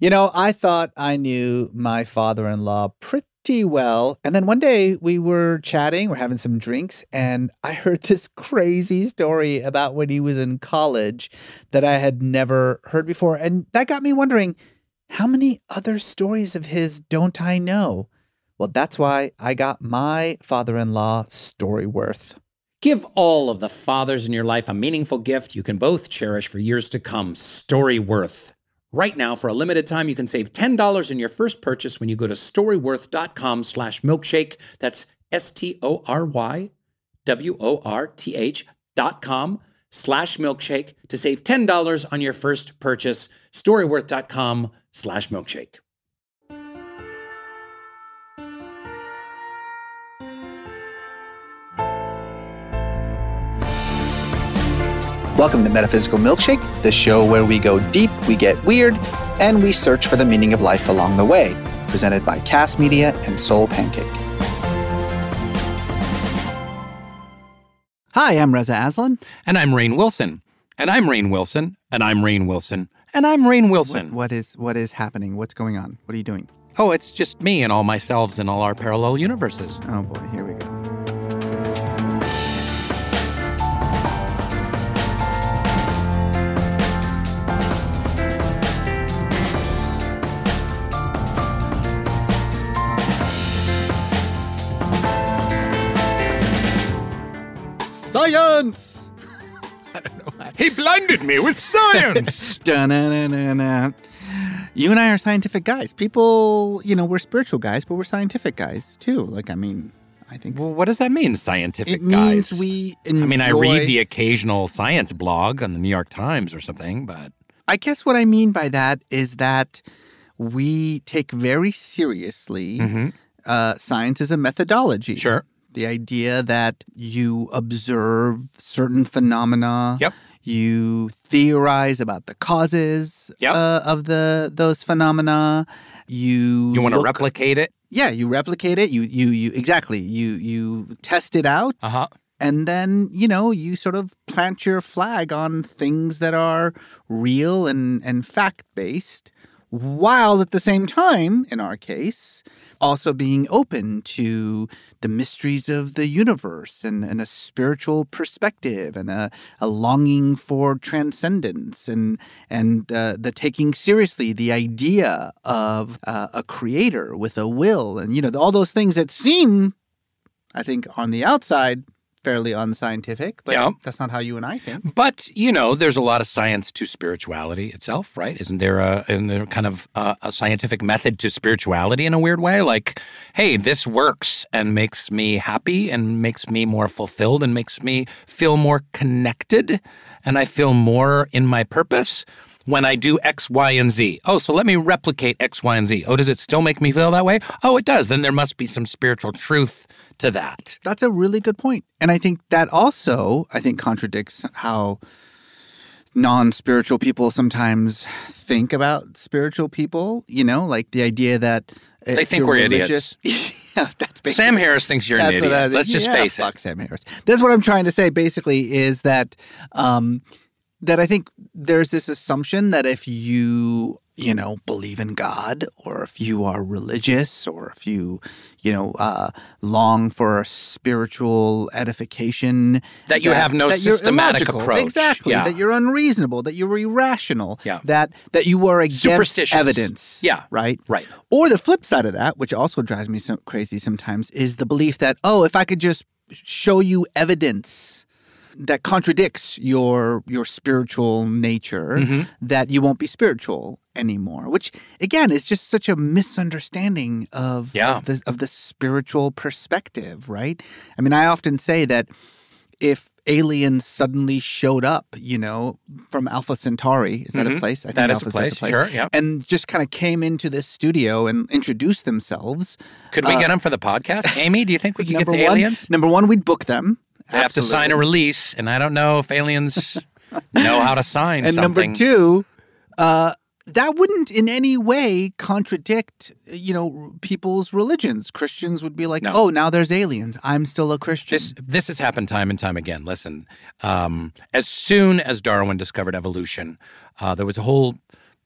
You know, I thought I knew my father in law pretty well. And then one day we were chatting, we're having some drinks, and I heard this crazy story about when he was in college that I had never heard before. And that got me wondering how many other stories of his don't I know? Well, that's why I got my father in law story worth. Give all of the fathers in your life a meaningful gift you can both cherish for years to come. Storyworth. Right now, for a limited time, you can save $10 in your first purchase when you go to storyworth.com slash milkshake. That's S-T-O-R-Y-W-O-R-T-H dot com slash milkshake to save $10 on your first purchase. Storyworth.com slash milkshake. Welcome to Metaphysical Milkshake, the show where we go deep, we get weird, and we search for the meaning of life along the way. Presented by Kast Media and Soul Pancake. Hi, I'm Reza Aslan. And I'm Rainn Wilson. And I'm Rainn Wilson. And I'm Rainn Wilson. And I'm Rainn Wilson. What, what is what is happening? What's going on? What are you doing? Oh, it's just me and all my selves in all our parallel universes. Oh boy, here we go. Science! I don't know why. He blinded me with science. You and I are scientific guys. People, you know, we're spiritual guys, but we're scientific guys too. Like, I mean, I think well, what does that mean, scientific it means guys? we enjoy. I mean, I read the occasional science blog on the New York Times or something, but I guess what I mean by that is that we take very seriously Mhm. uh, science as a methodology. sure. The idea that you observe certain phenomena. Yep. You theorize about the causes Yep. uh, of the those phenomena. You You want to replicate it? Yeah, you replicate it. You you you exactly. You you test it out, Uh huh. and then you know you sort of plant your flag on things that are real and and fact based, while at the same time, in our case, also being open to the mysteries of the universe and, and a spiritual perspective and a, a longing for transcendence and and uh, the taking seriously the idea of uh, a creator with a will and you know all those things that seem I think on the outside fairly unscientific, but Yeah. that's not how you and I think. But you know, there's a lot of science to spirituality itself, right? Isn't there a, isn't there kind of a, a scientific method to spirituality in a weird way? Like, hey, this works and makes me happy and makes me more fulfilled and makes me feel more connected, and I feel more in my purpose when I do X, Y, and Z. Oh, so let me replicate X, Y, and Z. Oh, does it still make me feel that way? Oh, it does. Then there must be some spiritual truth to that. That's a really good point. And I think that also, I think, contradicts how non spiritual people sometimes think about spiritual people. You know, like the idea that They think you're we're idiots. yeah, that's basically. Sam Harris thinks you're an idiot. I- Let's just yeah, face fuck it. Sam Harris. That's what I'm trying to say. Basically, is that um, that I think there's this assumption that if you you know, believe in God, or if you are religious, or if you, you know, uh, long for spiritual edification, That you have no that systematic approach. Exactly. Yeah. That you're unreasonable. That you're irrational. Yeah. That that you are against evidence. Yeah. Right. Right. Or the flip side of that, which also drives me so crazy sometimes, is the belief that oh, if I could just show you evidence that contradicts your your spiritual nature, Mm-hmm. that you won't be spiritual anymore. Which again is just such a misunderstanding of Yeah. of the of the spiritual perspective, right? I mean, I often say that if aliens suddenly showed up, you know, from Alpha Centauri, is that a Mhm. place? I think That is a Alpha's- place, that's sure, yeah. And just kind of came into this studio and introduced themselves. Could we get them for the podcast? Amy, do you think we could get Uh, the one, aliens? number one, we'd book them. They have to sign a release, and I don't know if aliens know how to sign something. And something. number two, uh, that wouldn't in any way contradict, you know, people's religions. Christians would be like, No. "Oh, now there's aliens. I'm still a Christian." This this has happened time and time again. Listen, um, as soon as Darwin discovered evolution, uh, there was a whole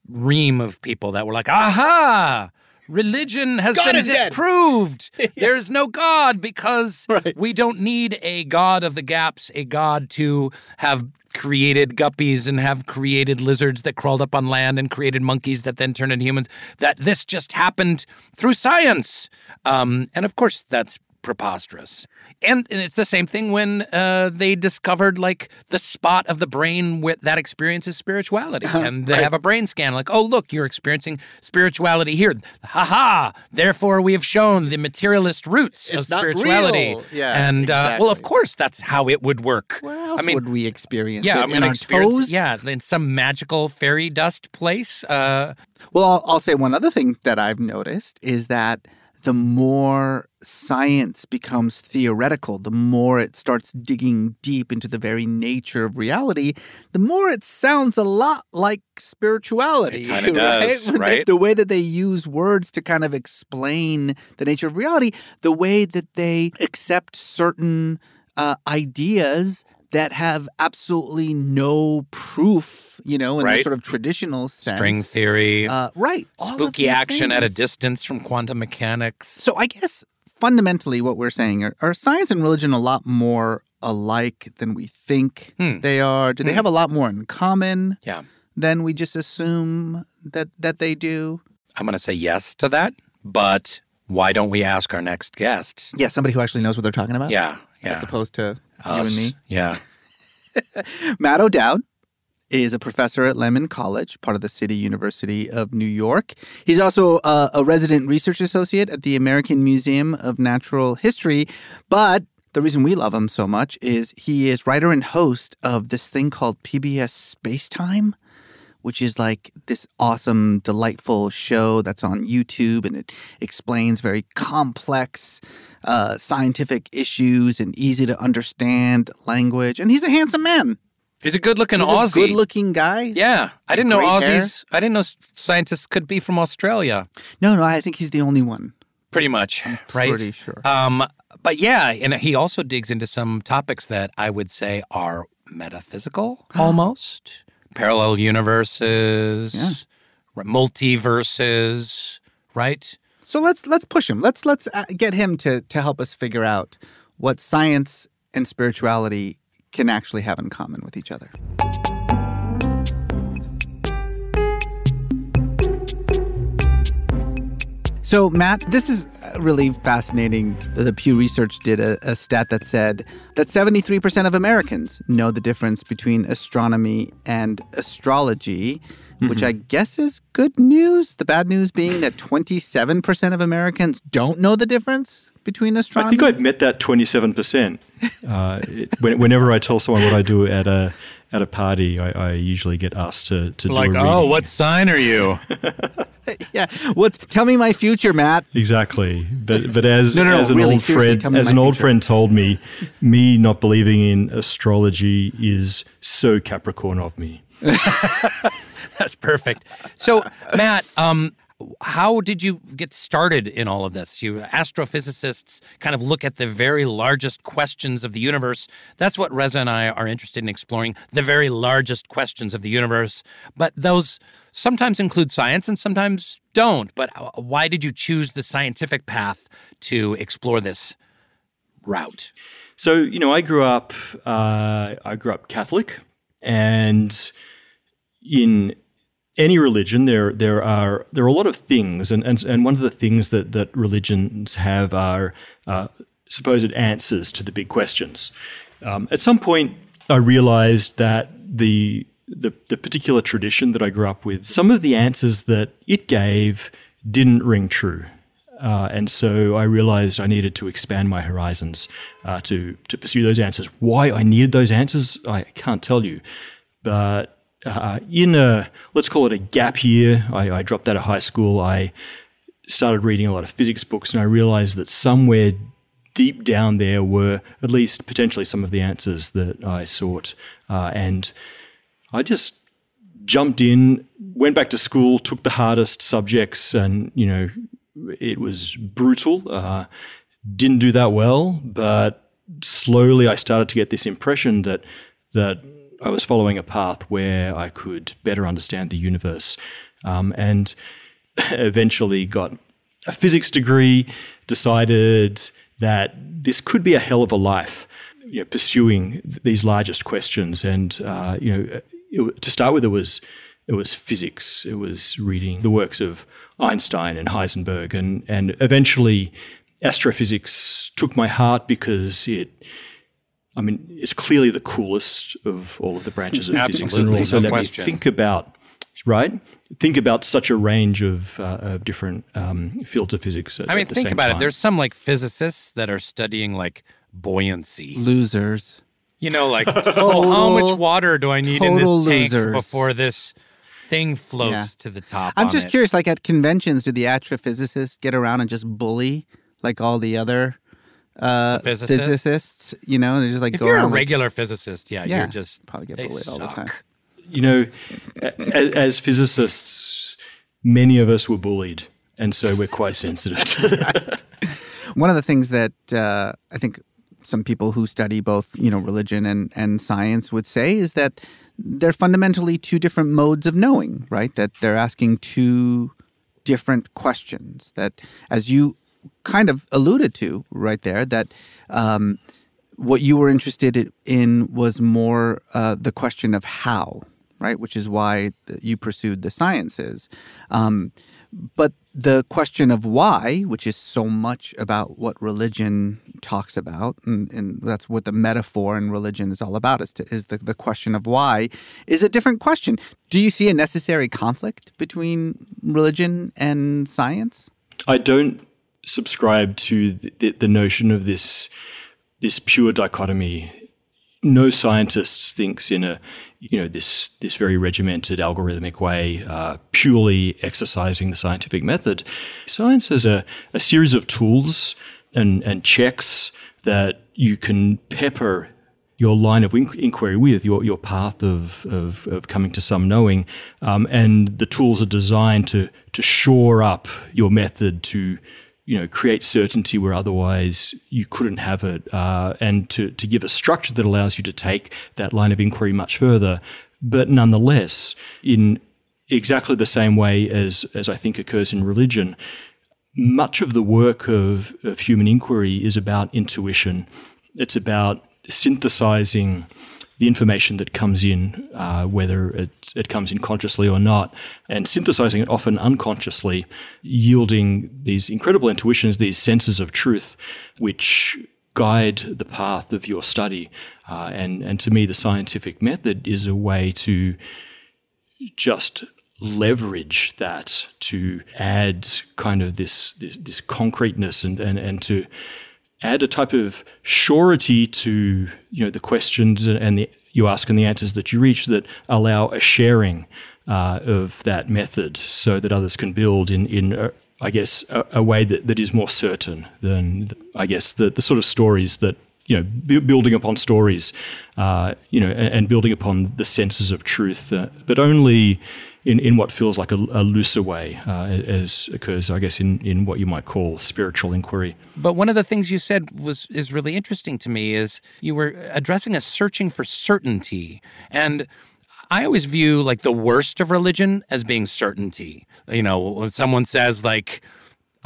ream of people that were like, "Aha! Religion has God been is dead." disproved. There's no God because Right. we don't need a God of the gaps, a God to have." Created guppies and have created lizards that crawled up on land and created monkeys that then turned into humans. That this just happened through science. Um, and of course, that's preposterous. And, and it's the same thing when uh, they discovered like the spot of the brain with that experiences spirituality, and they have a brain scan. Like, oh look, you're experiencing spirituality here. Ha ha! Therefore, we have shown the materialist roots It's of spirituality. real. Yeah, and uh, well, of course, that's how it would work. Where else I mean, would we experience yeah, it? I'm in our toes? Yeah, in some magical fairy dust place. Uh, Well, I'll, I'll say one other thing that I've noticed is that the more science becomes theoretical, the more it starts digging deep into the very nature of reality, the more it sounds a lot like spirituality. It kinda does, right? The way that they use words to kind of explain the nature of reality, the way that they accept certain uh, ideas that have absolutely no proof, you know, in the sort of traditional sense. string theory, Uh, right. all spooky these action at a distance from quantum mechanics. So I guess fundamentally what we're saying are, are science and religion a lot more alike than we think Hmm. they are? Do they have a lot more in common Yeah. than we just assume that that they do? I'm going to say yes to that, but why don't we ask our next guest? Yeah, somebody who actually knows what they're talking about. Yeah, yeah. As opposed to you Us. and me. Yeah. Matt O'Dowd is a professor at Lehman College, part of the City University of New York. He's also a, a resident research associate at the American Museum of Natural History. But the reason we love him so much is he is writer and host of this thing called PBS Spacetime, which is like this awesome, delightful show that's on YouTube and it explains very complex uh, scientific issues and easy to understand language. And he's a handsome man. He's a good-looking He's Aussie. good-looking guy. yeah, I didn't know Great hair. Aussies. I didn't know scientists could be from Australia. No, no, I think he's the only one. Pretty much, right? Pretty sure. Um, but yeah, and he also digs into some topics that I would say are metaphysical, almost parallel universes, Yeah. multiverses, right? So let's let's push him. Let's let's uh, get him to to help us figure out what science and spirituality can actually have in common with each other. So, Matt, this is uh, really fascinating. The Pew Research did a, a stat that said that 73% of Americans know the difference between astronomy and astrology, which I guess is good news. The bad news being that 27% of Americans don't know the difference between astronomy. I think I've met that 27%. Uh, it, when, whenever I tell someone what I do at a at a party, I, I usually get asked to, to Like, do a oh, what sign are you? yeah. What? Tell me my future, Matt. Exactly, but but as No, no, no, as an really, old friend as my an old future. friend told me, me not believing in astrology is so Capricorn of me. That's perfect. So, Matt, um, how did you get started in all of this? You astrophysicists kind of look at the very largest questions of the universe. That's what Reza and I are interested in exploring, the very largest questions of the universe. But those sometimes include science and sometimes don't. But uh, why did you choose the scientific path to explore this route? So, you know, I grew up uh, I grew up Catholic and in any religion, there there are there are a lot of things, and and, and one of the things that that religions have are uh, supposed answers to the big questions. Um, at some point, I realized that the, the the particular tradition that I grew up with, some of the answers that it gave didn't ring true. Uh, and so I realized I needed to expand my horizons uh, to to pursue those answers. Why I needed those answers, I can't tell you. But uh, in a let's call it a gap year, I, I dropped out of high school. I started reading a lot of physics books, and I realized that somewhere deep down there were at least potentially some of the answers that I sought. Uh, and I just jumped in, went back to school, took the hardest subjects, and you know, it was brutal. Uh, didn't do that well, but slowly I started to get this impression that that I was following a path where I could better understand the universe, um, and eventually got a physics degree. Decided that this could be a hell of a life, you know, pursuing these largest questions. And uh, you know, it, to start with, it was it was physics. It was reading the works of Einstein and Heisenberg, and and eventually, astrophysics took my heart because it I mean, it's clearly the coolest of all of the branches of physics, and also no let question. me think about right. Think about such a range of, uh, of different um, fields of physics. At, I mean, think about time. it. There's some like physicists that are studying like buoyancy. Losers. You know, like oh, how much water do I need in this tank losers. before this thing floats yeah. to the top? I'm just it? curious. Like at conventions, do the astrophysicists get around and just bully like all the other uh, physicists? physicists? You know, they're just like if go you're around a regular like, physicist, yeah, yeah, you're just probably get bullied all the time. You know, as, as physicists, many of us were bullied, and so we're quite sensitive to that. One of the things that uh, I think some people who study both, you know, religion and, and science would say is that they're fundamentally two different modes of knowing, right? That they're asking two different questions. That as you kind of alluded to right there that um, what you were interested in was more uh, the question of how, right? Which is why you pursued the sciences. Um, but the question of why, which is so much about what religion talks about, and, and that's what the metaphor in religion is all about, is, to, is the, the question of why, is a different question. Do you see a necessary conflict between religion and science? I don't subscribe to the, the notion of this this pure dichotomy. No scientist thinks in a you know this this very regimented algorithmic way, uh, purely exercising the scientific method. Science is a, a series of tools and and checks that you can pepper your line of inquiry with, your, your path of, of, of coming to some knowing. Um, and the tools are designed to, to shore up your method to you know, create certainty where otherwise you couldn't have it, uh, and to, to give a structure that allows you to take that line of inquiry much further. But nonetheless, in exactly the same way as, as I think occurs in religion, much of the work of, of human inquiry is about intuition. It's about synthesizing the information that comes in, uh, whether it, it comes in consciously or not, and synthesizing it often unconsciously, yielding these incredible intuitions, these senses of truth, which guide the path of your study. Uh, and, and to me, the scientific method is a way to just leverage that to add kind of this, this, this concreteness and, and, and to add a type of surety to you know the questions and the you ask and the answers that you reach that allow a sharing uh, of that method so that others can build in in a, I guess a, a, way that, that is more certain than I guess the, the sort of stories that you know, b- building upon stories, uh, you know, and, and, building upon the senses of truth, uh, but only in, in what feels like a, a looser way, uh, as occurs, I guess, in, in what you might call spiritual inquiry. But one of the things you said was is really interesting to me is you were addressing a searching for certainty, and I always view like the worst of religion as being certainty. You know, when someone says like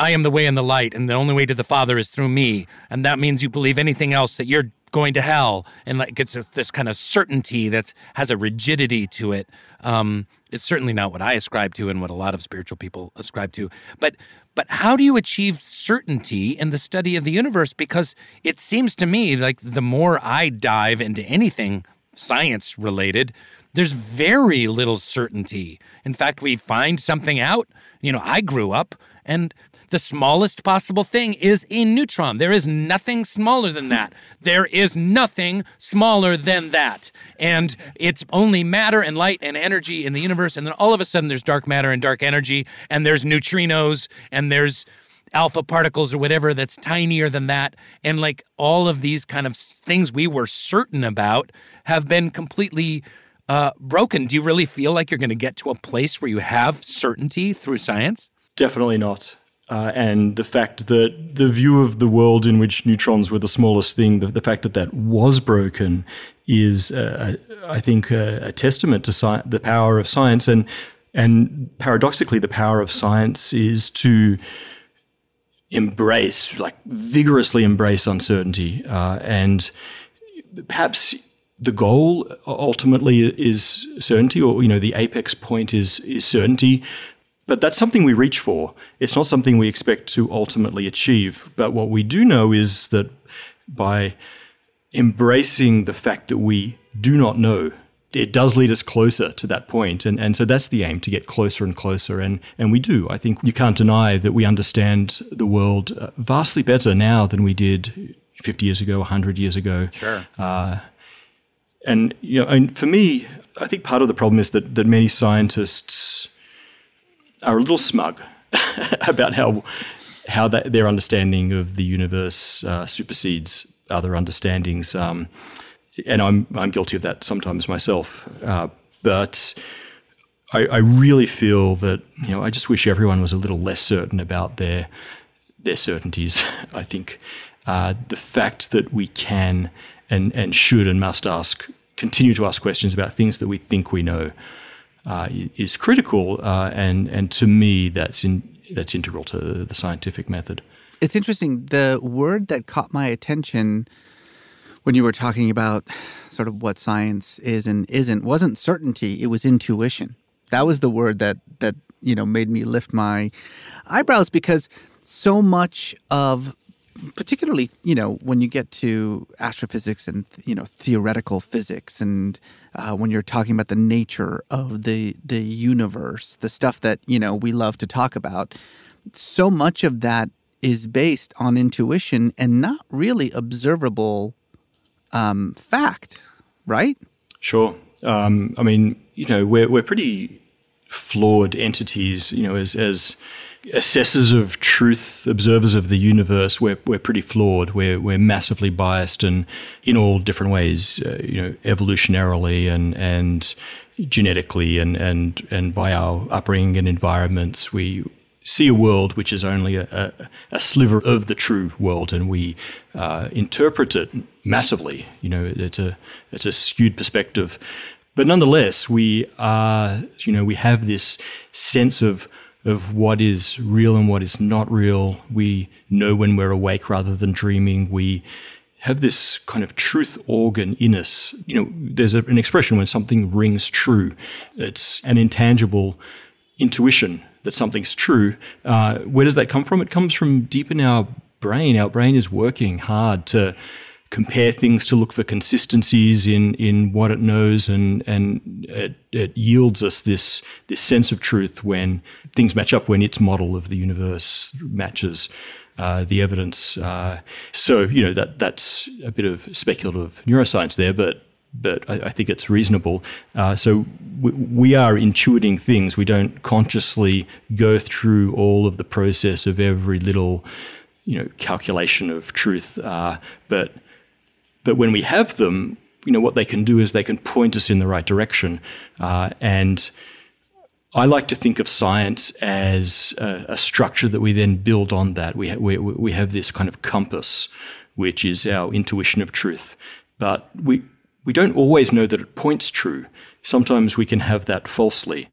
I am the way and the light, and the only way to the Father is through me. And that means you believe anything else that you're going to hell, and like it's this kind of certainty that has a rigidity to it. Um, it's certainly not what I ascribe to, and what a lot of spiritual people ascribe to. But but how do you achieve certainty in the study of the universe? Because it seems to me like the more I dive into anything science related, there's very little certainty. In fact, we find something out. You know, I grew up and the smallest possible thing is a neutron. There is nothing smaller than that. There is nothing smaller than that. And it's only matter and light and energy in the universe. And then all of a sudden there's dark matter and dark energy, and there's neutrinos, and there's alpha particles or whatever that's tinier than that. And like all of these kind of things we were certain about have been completely uh, broken. Do you really feel like you're going to get to a place where you have certainty through science? Definitely not. Uh, and the fact that the view of the world in which neutrons were the smallest thing, the, the fact that that was broken, is, uh, I think, a, a testament to sci- the power of science. And and paradoxically, the power of science is to embrace, like vigorously embrace uncertainty. Uh, and perhaps the goal ultimately is certainty, or you know, the apex point is is certainty. But that's something we reach for. It's not something we expect to ultimately achieve. But what we do know is that by embracing the fact that we do not know, it does lead us closer to that point. And, and so that's the aim to get closer and closer. And, and we do. I think you can't deny that we understand the world uh, vastly better now than we did 50 years ago, 100 years ago. Sure. Uh, and you know, and for me, I think part of the problem is that, that many scientists are a little smug about how how that, their understanding of the universe uh, supersedes other understandings. Um, and I'm I'm guilty of that sometimes myself. Uh, but I, I, really feel that you know I just wish everyone was a little less certain about their their certainties. I think uh, the fact that we can and and should and must ask continue to ask questions about things that we think we know uh, is critical, uh, and and to me that's in that's integral to the scientific method. It's interesting. The word that caught my attention when you were talking about sort of what science is and isn't wasn't certainty; it was intuition. That was the word that that you know made me lift my eyebrows because so much of particularly you know when you get to astrophysics and you know theoretical physics and uh, when you're talking about the nature of the the universe the stuff that you know we love to talk about so much of that is based on intuition and not really observable um, fact right? Sure. Um, i mean you know we're, we're pretty flawed entities you know as as assessors of truth, observers of the universe, we're, we're pretty flawed. We're, we're massively biased and in all different ways, uh, you know, evolutionarily and, and genetically and, and, and by our upbringing and environments. We see a world which is only a, a, a sliver of the true world and we uh, interpret it massively. You know, it's a, it's a skewed perspective. But nonetheless, we are, you know, we have this sense of of what is real and what is not real. We know when we're awake rather than dreaming. We have this kind of truth organ in us. You know, there's a, an expression when something rings true. It's an intangible intuition that something's true. Uh, where does that come from? It comes from deep in our brain. Our brain is working hard to compare things to look for consistencies in in what it knows and and it, it, yields us this this sense of truth when things match up when its model of the universe matches uh, the evidence uh, so you know that that's a bit of speculative neuroscience there but but I, I think it's reasonable. Uh, so we, we, are intuiting things. We don't consciously go through all of the process of every little, you know, calculation of truth. Uh, but But when we have them, you know what they can do is they can point us in the right direction. Uh, and I like to think of science as a, a, structure that we then build on that. We, ha- we, we have this kind of compass, which is our intuition of truth. But we, we don't always know that it points true. Sometimes we can have that falsely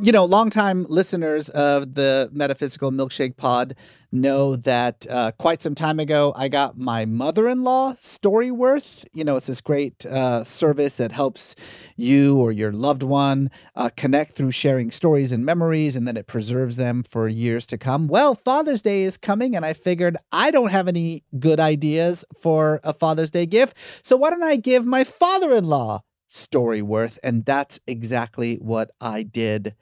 you know, longtime listeners of the Metaphysical Milkshake Pod know that uh, quite some time ago, I got my mother in law Storyworth. You know, it's this great uh, service that helps you or your loved one uh, connect through sharing stories and memories, and then it preserves them for years to come. Well, Father's Day is coming, and I figured I don't have any good ideas for a Father's Day gift. So why don't I give my father in law Storyworth? And that's exactly what I did.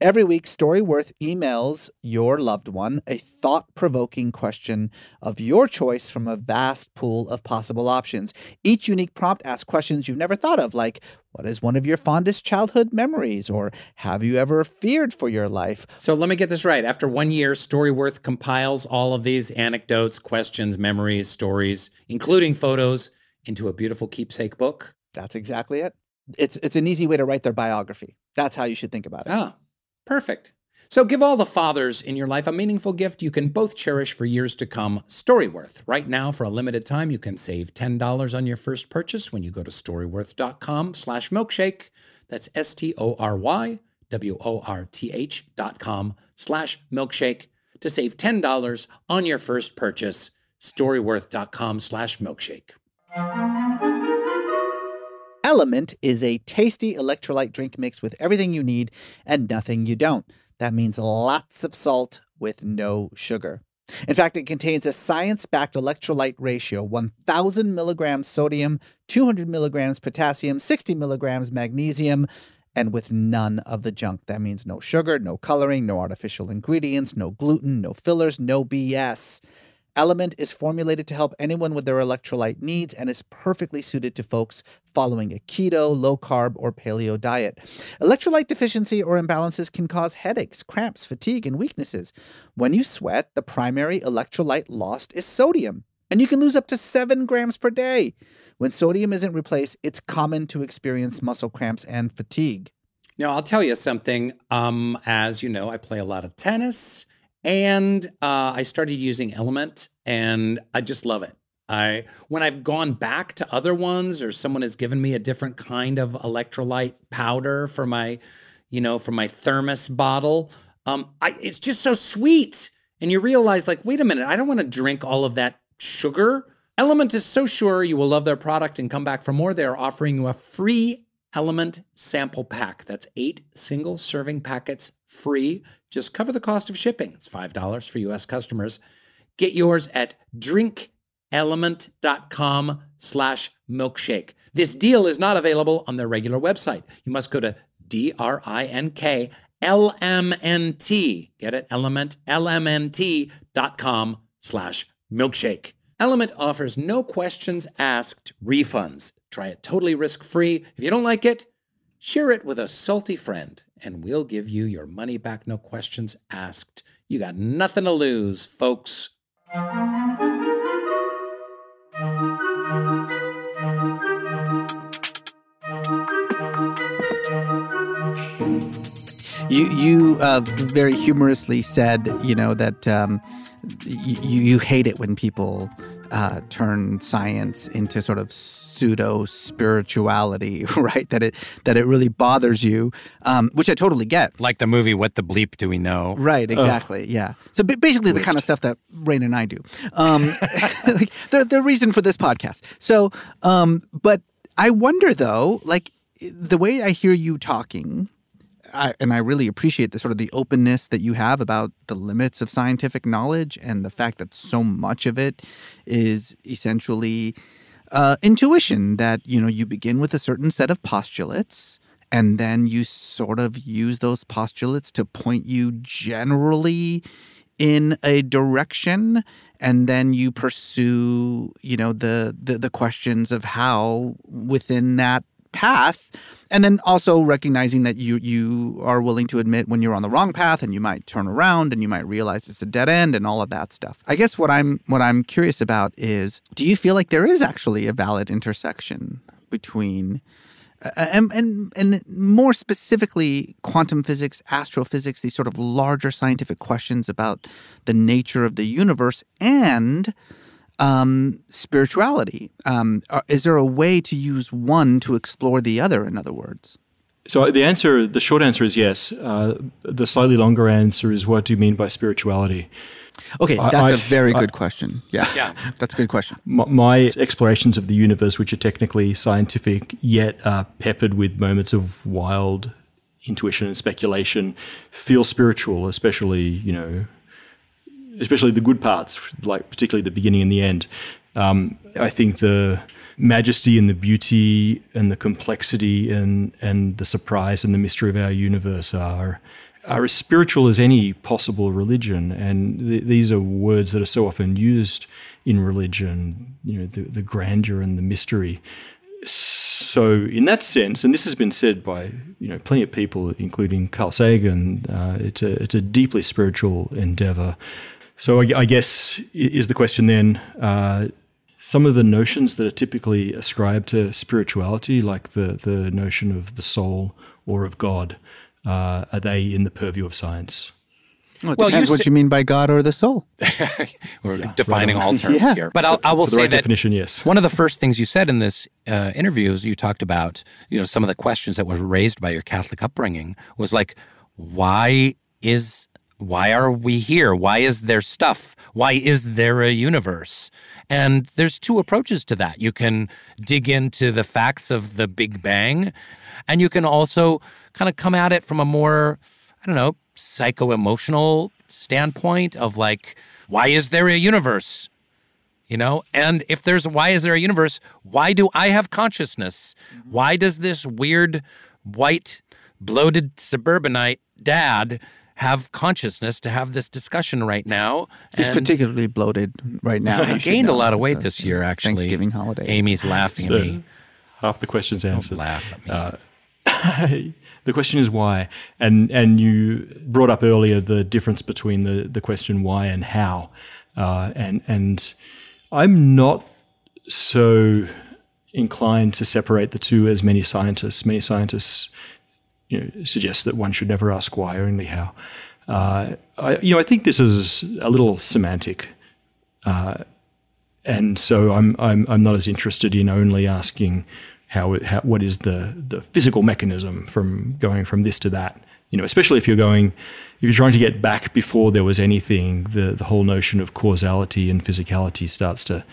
Every week, Storyworth emails your loved one a thought provoking question of your choice from a vast pool of possible options. Each unique prompt asks questions you've never thought of, like, What is one of your fondest childhood memories? Or have you ever feared for your life? So let me get this right. After one year, Storyworth compiles all of these anecdotes, questions, memories, stories, including photos, into a beautiful keepsake book. That's exactly it. It's, it's an easy way to write their biography. That's how you should think about it. Ah. Perfect. So give all the fathers in your life a meaningful gift you can both cherish for years to come. Storyworth. Right now, for a limited time, you can save $10 on your first purchase when you go to storyworth.com slash milkshake. That's S-T-O-R-Y W-O-R-T-H dot com slash milkshake to save $10 on your first purchase. Storyworth.com slash milkshake. Element is a tasty electrolyte drink mix with everything you need and nothing you don't. That means lots of salt with no sugar. In fact, it contains a science backed electrolyte ratio 1,000 milligrams sodium, 200 milligrams potassium, 60 milligrams magnesium, and with none of the junk. That means no sugar, no coloring, no artificial ingredients, no gluten, no fillers, no BS. Element is formulated to help anyone with their electrolyte needs and is perfectly suited to folks following a keto, low carb, or paleo diet. Electrolyte deficiency or imbalances can cause headaches, cramps, fatigue, and weaknesses. When you sweat, the primary electrolyte lost is sodium, and you can lose up to 7 grams per day. When sodium isn't replaced, it's common to experience muscle cramps and fatigue. Now, I'll tell you something. Um, as you know, I play a lot of tennis and uh, I started using Element, and I just love it. I when I've gone back to other ones, or someone has given me a different kind of electrolyte powder for my, you know, for my thermos bottle. Um, I, it's just so sweet, and you realize, like, wait a minute, I don't want to drink all of that sugar. Element is so sure you will love their product and come back for more. They are offering you a free Element sample pack. That's eight single serving packets free. Just cover the cost of shipping. It's $5 for US customers. Get yours at drinkelement.com slash milkshake. This deal is not available on their regular website. You must go to D-R-I-N-K L-M-N-T. Get it? Element, L-M-N-T dot com slash milkshake. Element offers no questions asked refunds. Try it totally risk free. If you don't like it, share it with a salty friend, and we'll give you your money back, no questions asked. You got nothing to lose, folks. You you uh, very humorously said, you know, that um, you you hate it when people uh, turn science into sort of pseudo spirituality, right? That it that it really bothers you, um, which I totally get. Like the movie "What the Bleep Do We Know?" Right, exactly. Yeah. So basically, the kind of stuff that Rainn and I do. Um, like the the reason for this podcast. So, um, but I wonder though, like the way I hear you talking I, and I really appreciate the sort of the openness that you have about the limits of scientific knowledge and the fact that so much of it is essentially uh, intuition. That you know you begin with a certain set of postulates, and then you sort of use those postulates to point you generally in a direction and then you pursue you know the, the the questions of how within that path and then also recognizing that you you are willing to admit when you're on the wrong path and you might turn around and you might realize it's a dead end and all of that stuff. I guess what I'm what I'm curious about is do you feel like there is actually a valid intersection between uh, and, and and more specifically quantum physics, astrophysics, these sort of larger scientific questions about the nature of the universe and um, spirituality. Um, is there a way to use one to explore the other? In other words. So the answer, the short answer is yes. Uh, the slightly longer answer is what do you mean by spirituality? Okay, that's I've, a very good question. Yeah, yeah, that's a good question. My, my, explorations of the universe, which are technically scientific, yet are peppered with moments of wild intuition and speculation, feel spiritual, especially you know especially the good parts, like particularly the beginning and the end. Um, I think the majesty and the beauty and the complexity and and the surprise and the mystery of our universe are are as spiritual as any possible religion. And th- these are words that are so often used in religion. You know, the, the grandeur and the mystery. So, in that sense, and this has been said by you know plenty of people, including Carl Sagan, uh, it's a it's a deeply spiritual endeavor. So I, I guess is the question then. Uh, some of the notions that are typically ascribed to spirituality, like the, the notion of the soul or of God, uh, are they in the purview of science? Well, it well, depends you what you mean by God or the soul. We're yeah, defining right all terms yeah. here. But I'll, I will say right that definition, yes. one of the first things you said in this uh, interview is you talked about you know some of the questions that were raised by your Catholic upbringing was like, why is why are we here? Why is there stuff? Why is there a universe? And there's two approaches to that. You can dig into the facts of the Big Bang, and you can also kind of come at it from a more, I don't know, psycho emotional standpoint of like, why is there a universe? You know, and if there's why is there a universe? Why do I have consciousness? Why does this weird white bloated suburbanite dad have consciousness to have this discussion right now. He's particularly bloated right now. He gained a lot of weight this year, actually. Thanksgiving holidays. Amy's laughing at me. Half the question's answered. Don't laugh at me. Uh, the question is why, and and you brought up earlier the difference between the the question why and how, uh, and and I'm not so inclined to separate the two as many scientists. Many scientists you know, suggests that one should never ask why, only how. Uh, I, you know, I think this is a little semantic, uh, and so I'm, I'm I'm not as interested in only asking how, how what is the the physical mechanism from going from this to that. You know, especially if you're going, if you're trying to get back before there was anything, the the whole notion of causality and physicality starts to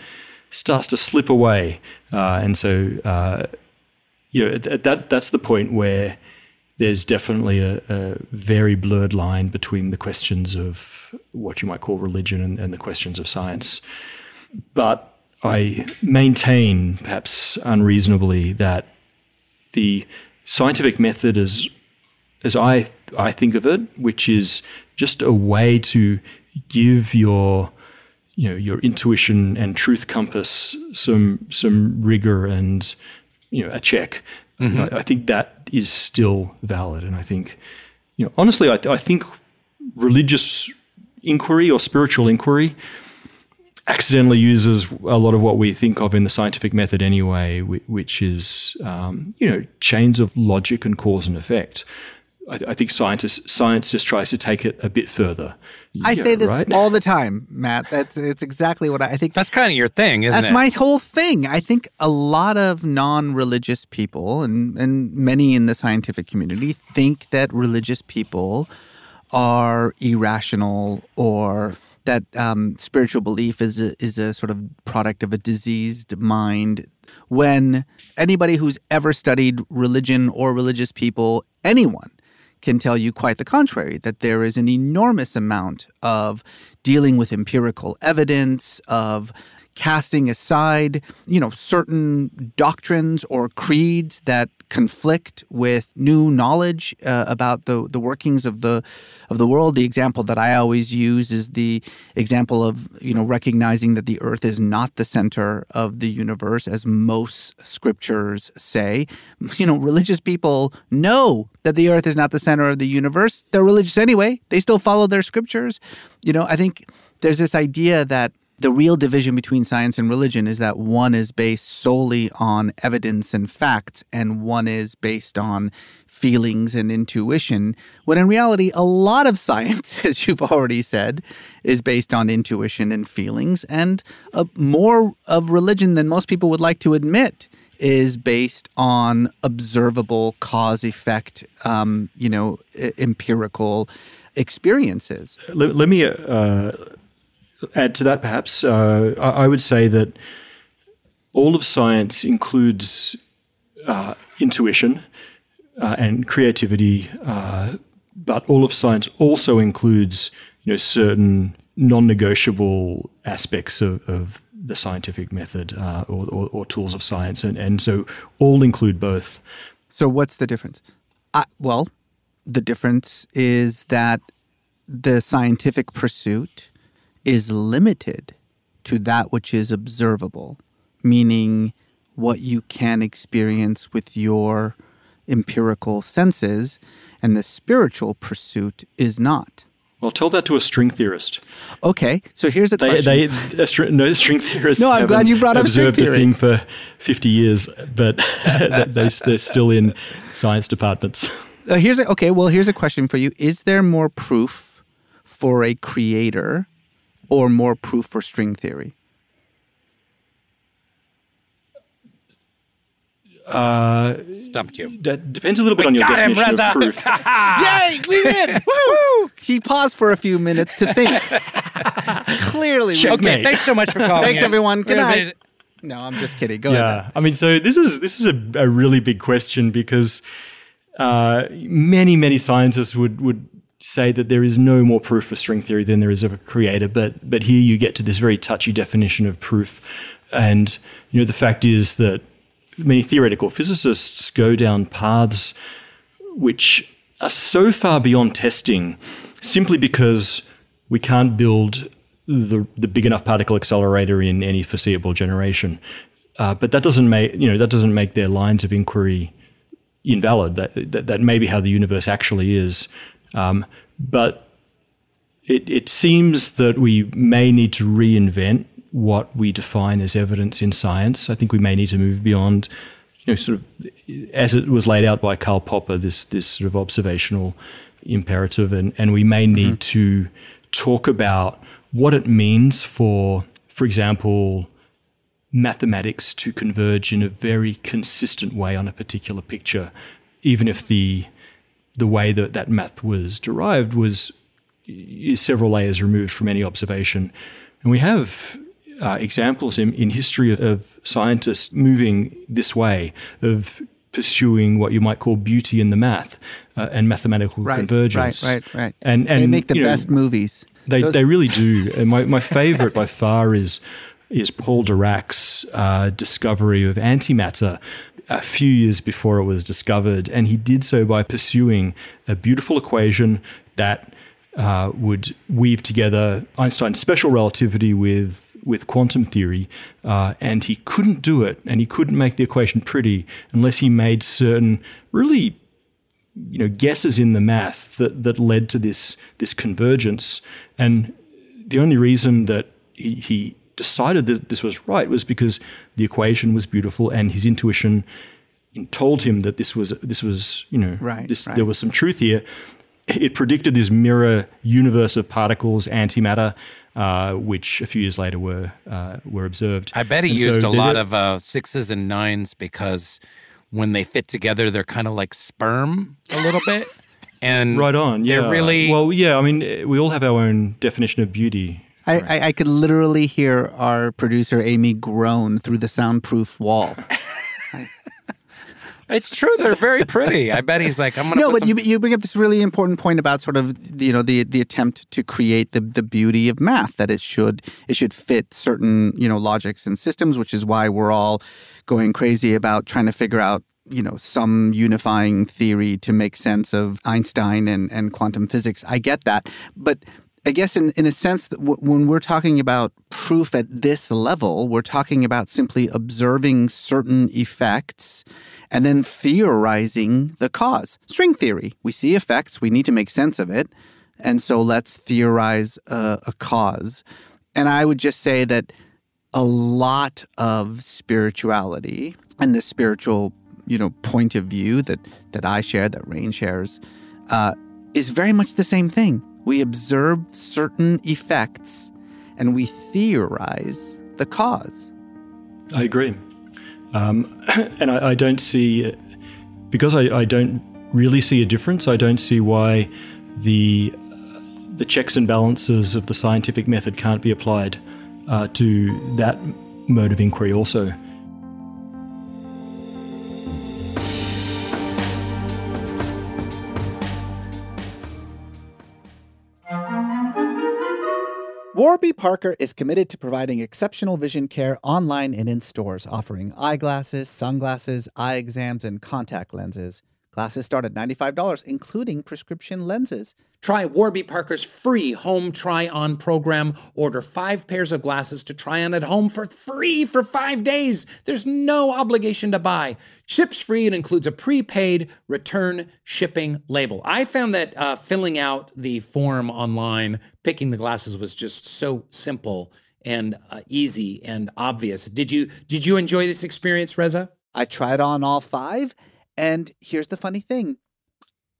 starts to slip away, uh, and so uh, you know that that's the point where there's definitely a, a, very blurred line between the questions of what you might call religion and, and, the questions of science. But I maintain, perhaps unreasonably, that the scientific method, as as I I think of it, which is just a way to give your you know your intuition and truth compass some some rigor and you know a check Mm-hmm. I, I, think that is still valid, and I think, you know, honestly, I, I think religious inquiry or spiritual inquiry accidentally uses a lot of what we think of in the scientific method anyway, which is um, you know chains of logic and cause and effect. I, I think scientists, science just tries to take it a bit further. I yeah, say this right? all the time, Matt. That's it's exactly what I, I think. That's kind of your thing, isn't that's it? That's my whole thing. I think a lot of non-religious people and and many in the scientific community think that religious people are irrational or that um, spiritual belief is a, is a sort of product of a diseased mind. When anybody who's ever studied religion or religious people, anyone can tell you quite the contrary that there is an enormous amount of dealing with empirical evidence, of casting aside, you know, certain doctrines or creeds that conflict with new knowledge uh, about the the workings of the of the world. The example that I always use is the example of you know recognizing that the Earth is not the center of the universe, as most scriptures say. You know, religious people know that the Earth is not the center of the universe. They're religious anyway. They still follow their scriptures. You know, I think there's this idea that the real division between science and religion is that one is based solely on evidence and facts, and one is based on feelings and intuition. When in reality, a lot of science, as you've already said, is based on intuition and feelings, and a, more of religion than most people would like to admit is based on observable cause effect, um, you know, empirical experiences. Let, let me. Uh add to that, perhaps, uh, I, would say that all of science includes uh, intuition uh, and creativity, uh, but all of science also includes you know certain non-negotiable aspects of, of the scientific method uh, or, or, or, tools of science, and, and so all include both. So, what's the difference? well, the difference is that the scientific pursuit is limited to that which is observable, meaning what you can experience with your empirical senses, and the spiritual pursuit is not. Well, tell that to a string theorist. Okay, so here's a they, question. They, a string, no, string theorists. no, I'm glad you brought up string theory. the thing for 50 years, but they, they're still in science departments. Uh, here's a, okay. Well, here's a question for you: Is there more proof for a creator or more proof for string theory? Uh, Stumped you. That depends a little bit we on your definition him, of proof. Yay, we win! Woo! He paused for a few minutes to think. Clearly, okay. Thanks so much for calling. thanks, in. everyone. Good night. No, I'm just kidding. Go yeah, ahead. I mean, so this is this is a, a really big question because uh, many many scientists would would say that there is no more proof for string theory than there is of a creator, but but here you get to this very touchy definition of proof, and you know the fact is that many theoretical physicists go down paths which are so far beyond testing, simply because we can't build the the big enough particle accelerator in any foreseeable generation. Uh, but that doesn't make you know that doesn't make their lines of inquiry invalid. That, that that may be how the universe actually is. Um, but it, it seems that we may need to reinvent what we define as evidence in science. I think we may need to move beyond, you know, sort of as it was laid out by Karl Popper, this this sort of observational imperative, and and we may need mm-hmm. to talk about what it means for, for example, mathematics to converge in a very consistent way on a particular picture, even if the the way that that math was derived was is several layers removed from any observation. And we have uh, examples in, in history of, of, scientists moving this way of pursuing what you might call beauty in the math uh, and mathematical right, convergence. Right, right, right. And, and they make the best know, movies. They, Those... they really do. And my, my favorite by far is is Paul Dirac's uh, discovery of antimatter, a few years before it was discovered, and he did so by pursuing a beautiful equation that uh, would weave together Einstein's special relativity with with quantum theory, uh, and he couldn't do it, and he couldn't make the equation pretty unless he made certain really you know guesses in the math that that led to this this convergence. And the only reason that he, he decided that this was right was because the equation was beautiful and his intuition told him that this was this was you know right, this, right. there was some truth here. It predicted this mirror universe of particles, antimatter, uh, which a few years later were uh, were observed. I bet he and used so a lot of uh, sixes and nines because when they fit together, they're kind of like sperm a little bit. And right on, yeah. Really well, yeah. I mean, we all have our own definition of beauty, I, right. I, I, could literally hear our producer Amy groan through the soundproof wall. It's true. They're very pretty. I bet he's like, I'm gonna. no, put but some- you you bring up this really important point about sort of you know the the attempt to create the the beauty of math that it should it should fit certain you know logics and systems, which is why we're all going crazy about trying to figure out you know some unifying theory to make sense of Einstein and and quantum physics. I get that, but I guess in, in a sense that w- when we're talking about proof at this level, we're talking about simply observing certain effects and then theorizing the cause. String theory. We see effects, we need to make sense of it. And so let's theorize a, a cause. And I would just say that a lot of spirituality and the spiritual, you know, point of view that that I share, that Rainn shares, uh, is very much the same thing. We observe certain effects and we theorize the cause. I agree. Um, and I, I don't see, because I, I don't really see a difference, I don't see why the, the checks and balances of the scientific method can't be applied uh, to that mode of inquiry also. Warby Parker is committed to providing exceptional vision care online and in stores, offering eyeglasses, sunglasses, eye exams, and contact lenses. Glasses start at $95, including prescription lenses. Try Warby Parker's free home try on program. Order five pairs of glasses to try on at home for free for five days. There's no obligation to buy. Ships free and includes a prepaid return shipping label. I found that uh, filling out the form online, picking the glasses was just so simple and uh, easy and obvious. Did you did you enjoy this experience, Reza? I tried on all five, and here's the funny thing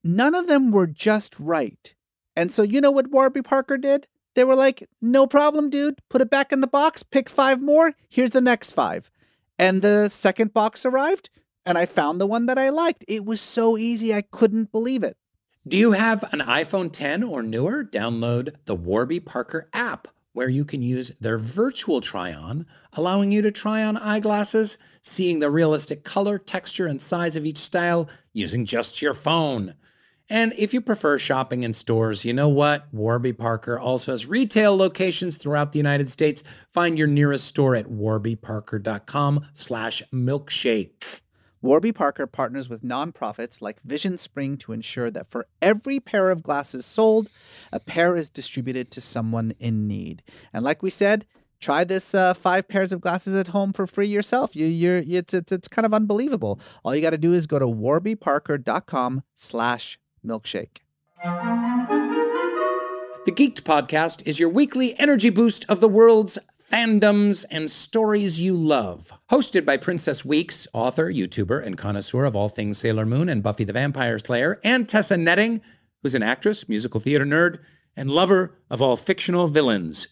none of them were just right. And so, you know what Warby Parker did? They were like, no problem, dude. Put it back in the box, pick five more. Here's the next five. And the second box arrived, and I found the one that I liked. It was so easy, I couldn't believe it. Do you have an iPhone 10 or newer? Download the Warby Parker app, where you can use their virtual try on, allowing you to try on eyeglasses, seeing the realistic color, texture, and size of each style using just your phone. And if you prefer shopping in stores, you know what? Warby Parker also has retail locations throughout the United States. Find your nearest store at warbyparker.com slash milkshake. Warby Parker partners with nonprofits like Vision Spring to ensure that for every pair of glasses sold, a pair is distributed to someone in need. And like we said, try this uh, five pairs of glasses at home for free yourself. You, you're, it's, it's, it's kind of unbelievable. All you got to do is go to warbyparker.com slash milkshake. The Geeked podcast is your weekly energy boost of the world's fandoms and stories you love. Hosted by Princess Weeks, author, YouTuber, and connoisseur of all things Sailor Moon and Buffy the Vampire Slayer, and Tessa Netting, who's an actress, musical theater nerd, and lover of all fictional villains.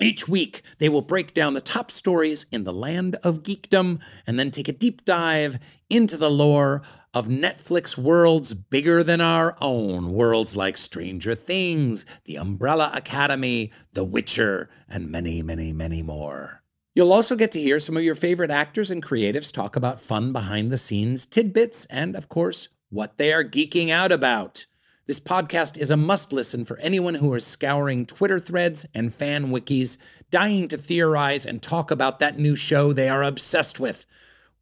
Each week, they will break down the top stories in the land of geekdom and then take a deep dive into the lore of Netflix worlds bigger than our own. Worlds like Stranger Things, The Umbrella Academy, The Witcher, and many, many, many more. You'll also get to hear some of your favorite actors and creatives talk about fun behind the scenes tidbits and, of course, what they are geeking out about. This podcast is a must listen for anyone who is scouring Twitter threads and fan wikis, dying to theorize and talk about that new show they are obsessed with.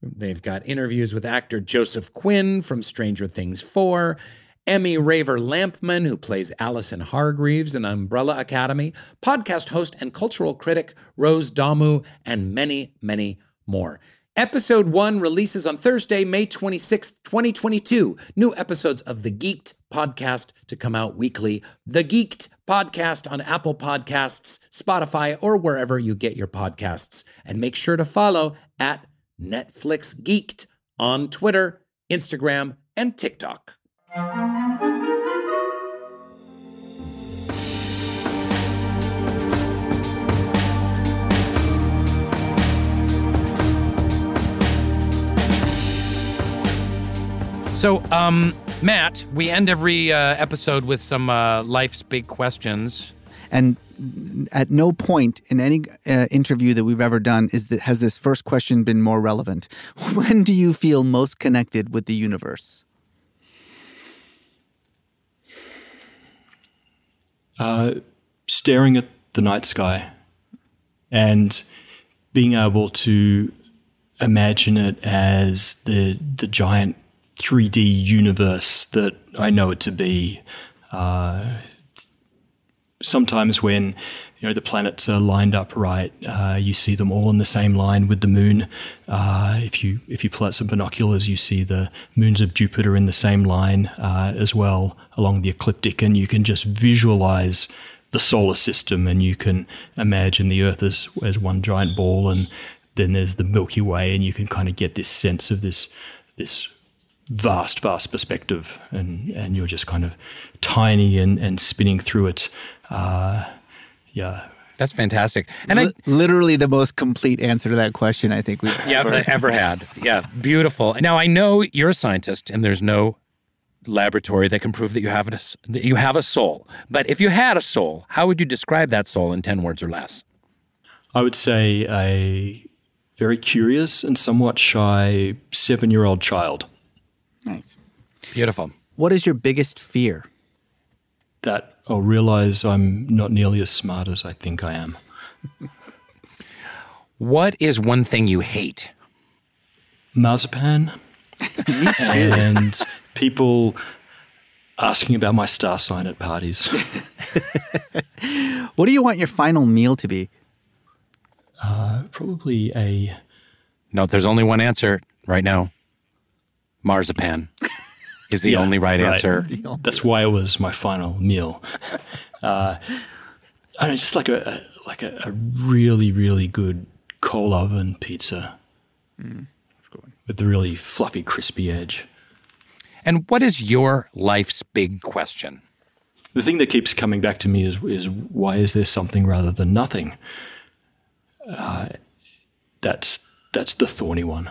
They've got interviews with actor Joseph Quinn from Stranger Things 4, Emmy Raver Lampman, who plays Allison Hargreaves in Umbrella Academy, podcast host and cultural critic Rose Damu, and many, many more. Episode 1 releases on Thursday, May 26th, 2022. New episodes of The Geeked podcast to come out weekly. The Geeked podcast on Apple Podcasts, Spotify, or wherever you get your podcasts. And make sure to follow at Netflix Geeked on Twitter, Instagram, and TikTok. So, um, Matt, we end every uh, episode with some uh, life's big questions. And at no point in any uh, interview that we've ever done is that has this first question been more relevant. When do you feel most connected with the universe? Uh, staring at the night sky and being able to imagine it as the the giant 3D universe that I know it to be. Uh, sometimes when you know the planets are lined up right, uh, you see them all in the same line with the moon. Uh, if you if you pull out some binoculars, you see the moons of Jupiter in the same line uh, as well along the ecliptic, and you can just visualize the solar system, and you can imagine the Earth as as one giant ball, and then there's the Milky Way, and you can kind of get this sense of this this vast, vast perspective, and and you're just kind of tiny and and spinning through it. Uh, yeah. That's fantastic. And Li- literally the most complete answer to that question I think we've yeah, ever. ever had. Yeah, beautiful. Now I know you're a scientist, and there's no laboratory that can prove that you have a, that you have a soul. But if you had a soul, how would you describe that soul in ten words or less? I would say a very curious and somewhat shy seven year old child Nice. Beautiful. What is your biggest fear? that I'll realize I'm not nearly as smart as I think I am. What is one thing you hate? Marzipan and people asking about my star sign at parties. What do you want your final meal to be? Uh, probably a No, there's only one answer right now. Marzipan is the only right, right. answer. That's why it was my final meal. Uh, I don't know, just like a, a like a, a really really good coal oven pizza with the really fluffy crispy edge. And what is your life's big question? The thing that keeps coming back to me is is why is there something rather than nothing? Uh, that's that's the thorny one.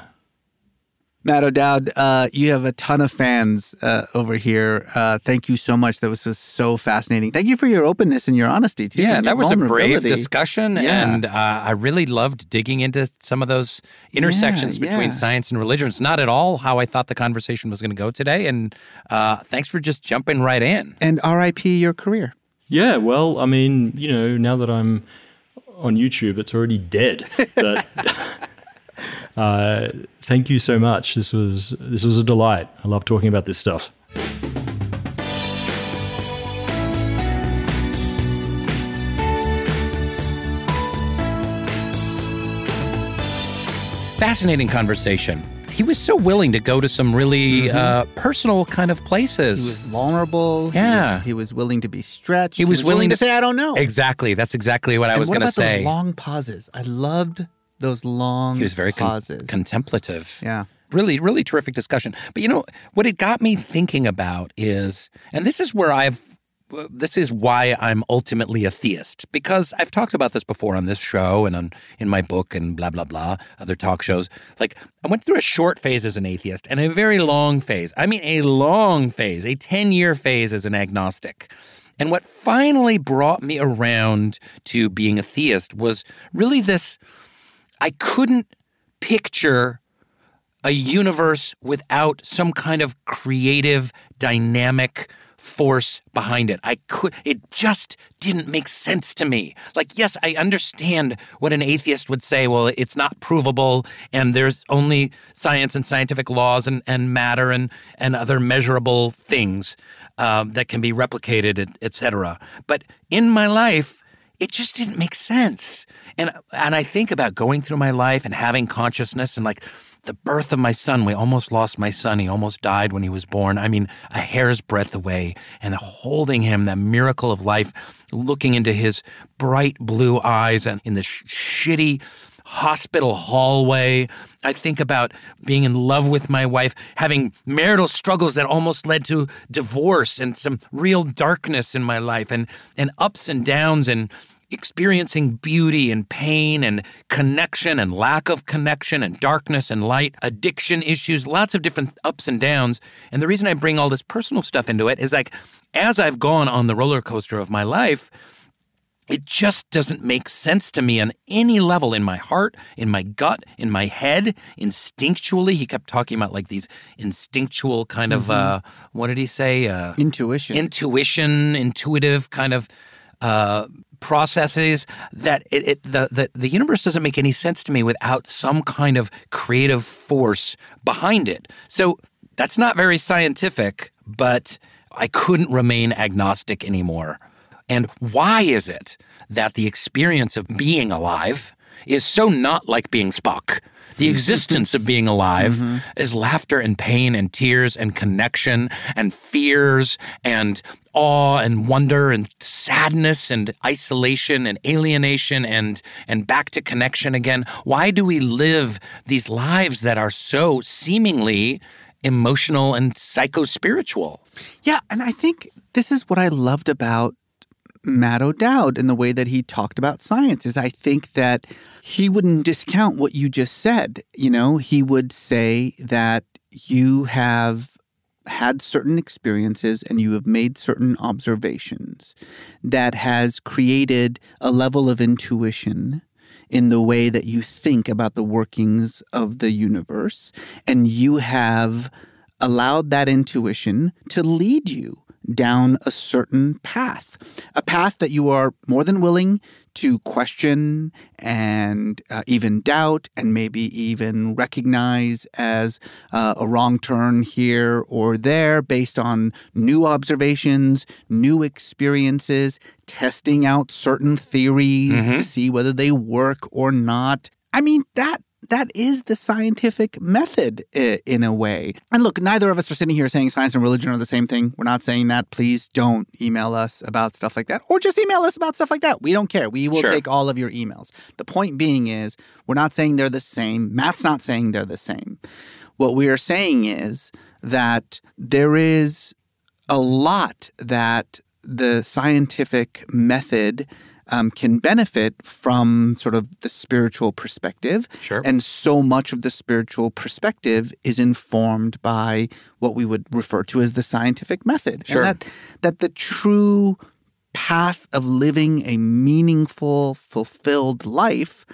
Matt O'Dowd, uh, you have a ton of fans uh, over here. Uh, thank you so much. That was just so fascinating. Thank you for your openness and your honesty too. Yeah, that was a brave discussion, Yeah. and uh, I really loved digging into some of those intersections Yeah, between yeah. science and religion. It's not at all how I thought the conversation was going to go today, and uh, thanks for just jumping right in. And RIP your career. Yeah, well, I mean, you know, now that I'm on YouTube, it's already dead. But uh, thank you so much. This was this was a delight. I love talking about this stuff. Fascinating conversation. He was so willing to go to some really uh, personal kind of places. He was vulnerable. He Yeah. was, he was willing to be stretched. He was willing to to say, "I don't know." Exactly. That's exactly what I was going to say. those long pauses? I loved those long he was very con- contemplative. yeah. really really terrific discussion. But you know what it got me thinking about is and this is where i've uh, this is why i'm ultimately a theist because i've talked about this before on this show and on in my book and blah blah blah other talk shows. Like i went through a short phase as an atheist and a very long phase. I mean a long phase a 10 year phase as an agnostic. And what finally brought me around to being a theist was really this i couldn't picture a universe without some kind of creative, dynamic force behind it. I could, it just didn't make sense to me. Like, yes, I understand what an atheist would say. Well, it's not provable, and there's only science and scientific laws and, and matter and, and other measurable things um, that can be replicated, et, et cetera. But in my life, it just didn't make sense. And and I think about going through my life and having consciousness and like the birth of my son. We almost lost my son. He almost died when he was born. I mean, a hair's breadth away. And holding him, that miracle of life, looking into his bright blue eyes and in the sh- shitty hospital hallway. I think about being in love with my wife, having marital struggles that almost led to divorce and some real darkness in my life and, and ups and downs and experiencing beauty and pain and connection and lack of connection and darkness and light, addiction issues, lots of different ups and downs. And the reason I bring all this personal stuff into it is like as I've gone on the roller coaster of my life, it just doesn't make sense to me on any level in my heart, in my gut, in my head, instinctually. He kept talking about like these instinctual kind of, uh, what did he say? Uh, Intuition. intuition, intuitive kind of uh, processes that it, it the, the the universe doesn't make any sense to me without some kind of creative force behind it. So that's not very scientific, but I couldn't remain agnostic anymore. And why is it that the experience of being alive is so not like being Spock? The existence of being alive mm-hmm. is laughter and pain and tears and connection and fears and awe and wonder and sadness and isolation and alienation and and back to connection again. Why do we live these lives that are so seemingly emotional and psycho-spiritual? Yeah, and I think this is what I loved about Matt O'Dowd in the way that he talked about science is I think that he wouldn't discount what you just said. You know, he would say that you have had certain experiences and you have made certain observations that has created a level of intuition in the way that you think about the workings of the universe and you have allowed that intuition to lead you down a certain path, a path that you are more than willing to question and uh, even doubt and maybe even recognize as uh, a wrong turn here or there based on new observations, new experiences, testing out certain theories to see whether they work or not. I mean, that that is the scientific method eh, in a way. And look, neither of us are sitting here saying science and religion are the same thing. We're not saying that. Please don't email us about stuff like that, or just email us about stuff like that. We don't care. We will Sure. take all of your emails. The point being is, we're not saying they're the same. Matt's not saying they're the same. What we are saying is that there is a lot that the scientific method um, can benefit from sort of the spiritual perspective. Sure. And so much of the spiritual perspective is informed by what we would refer to as the scientific method. Sure. And that, that the true path of living a meaningful, fulfilled life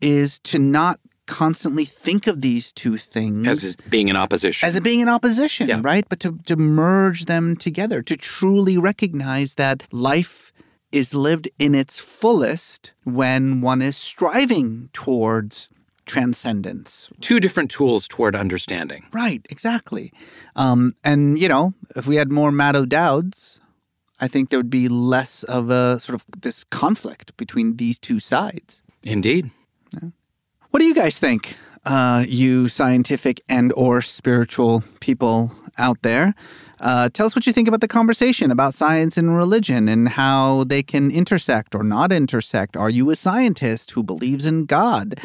is to not constantly think of these two things As being in opposition. as it being in opposition, Yeah. right? But to, to merge them together, to truly recognize that life is lived in its fullest when one is striving towards transcendence. Two different tools toward understanding. Right, exactly. Um, and, you know, if we had more Matt O'Dowds, I think there would be less of a sort of this conflict between these two sides. Indeed. What do you guys think, uh, you scientific and or spiritual people out there? Uh, tell us what you think about the conversation about science and religion and how they can intersect or not intersect. Are you a scientist who believes in God?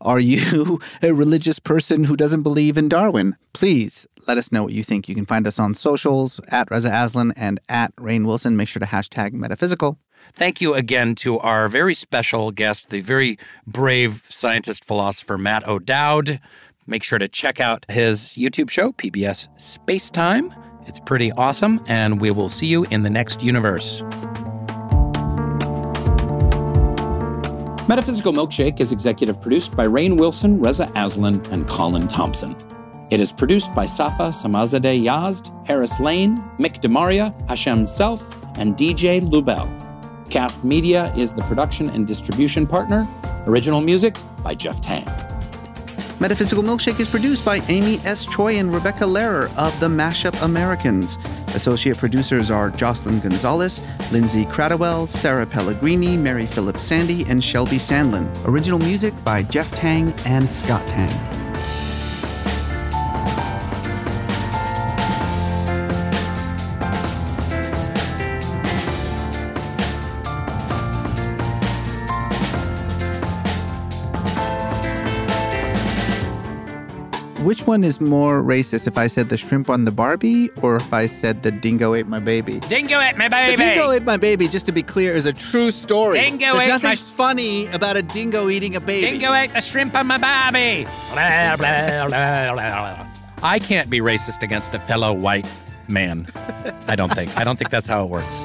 Are you a religious person who doesn't believe in Darwin? Please let us know what you think. You can find us on socials at Reza Aslan and at Rainn Wilson. Make sure to hashtag metaphysical. Thank you again to our very special guest, the very brave scientist philosopher Matt O'Dowd. Make sure to check out his YouTube show, PBS Spacetime. It's pretty awesome, and we will see you in the next universe. Metaphysical Milkshake is executive produced by Rainn Wilson, Reza Aslan, and Colin Thompson. It is produced by Safa Samazadeh Yazd, Harris Lane, Mick DeMaria, Hashem Self, and DJ Lubel. Kast Media is the production and distribution partner. Original music by Jeff Tang. Metaphysical Milkshake is produced by Amy S. Choi and Rebecca Lehrer of the Mashup Americans. Associate producers are Jocelyn Gonzalez, Lindsay Cradwell, Sarah Pellegrini, Mary Phillips Sandy, and Shelby Sandlin. Original music by Jeff Tang and Scott Tang. Which one is more racist if I said the shrimp on the Barbie or if I said the dingo ate my baby? Dingo at my baby. The dingo ate my baby, just to be clear, is a true story. Dingo There's ate nothing my- funny about a dingo eating a baby. Dingo ate the shrimp on my barbie. Blah, blah, blah, blah. I can't be racist against a fellow white man. I don't think. I don't think that's how it works.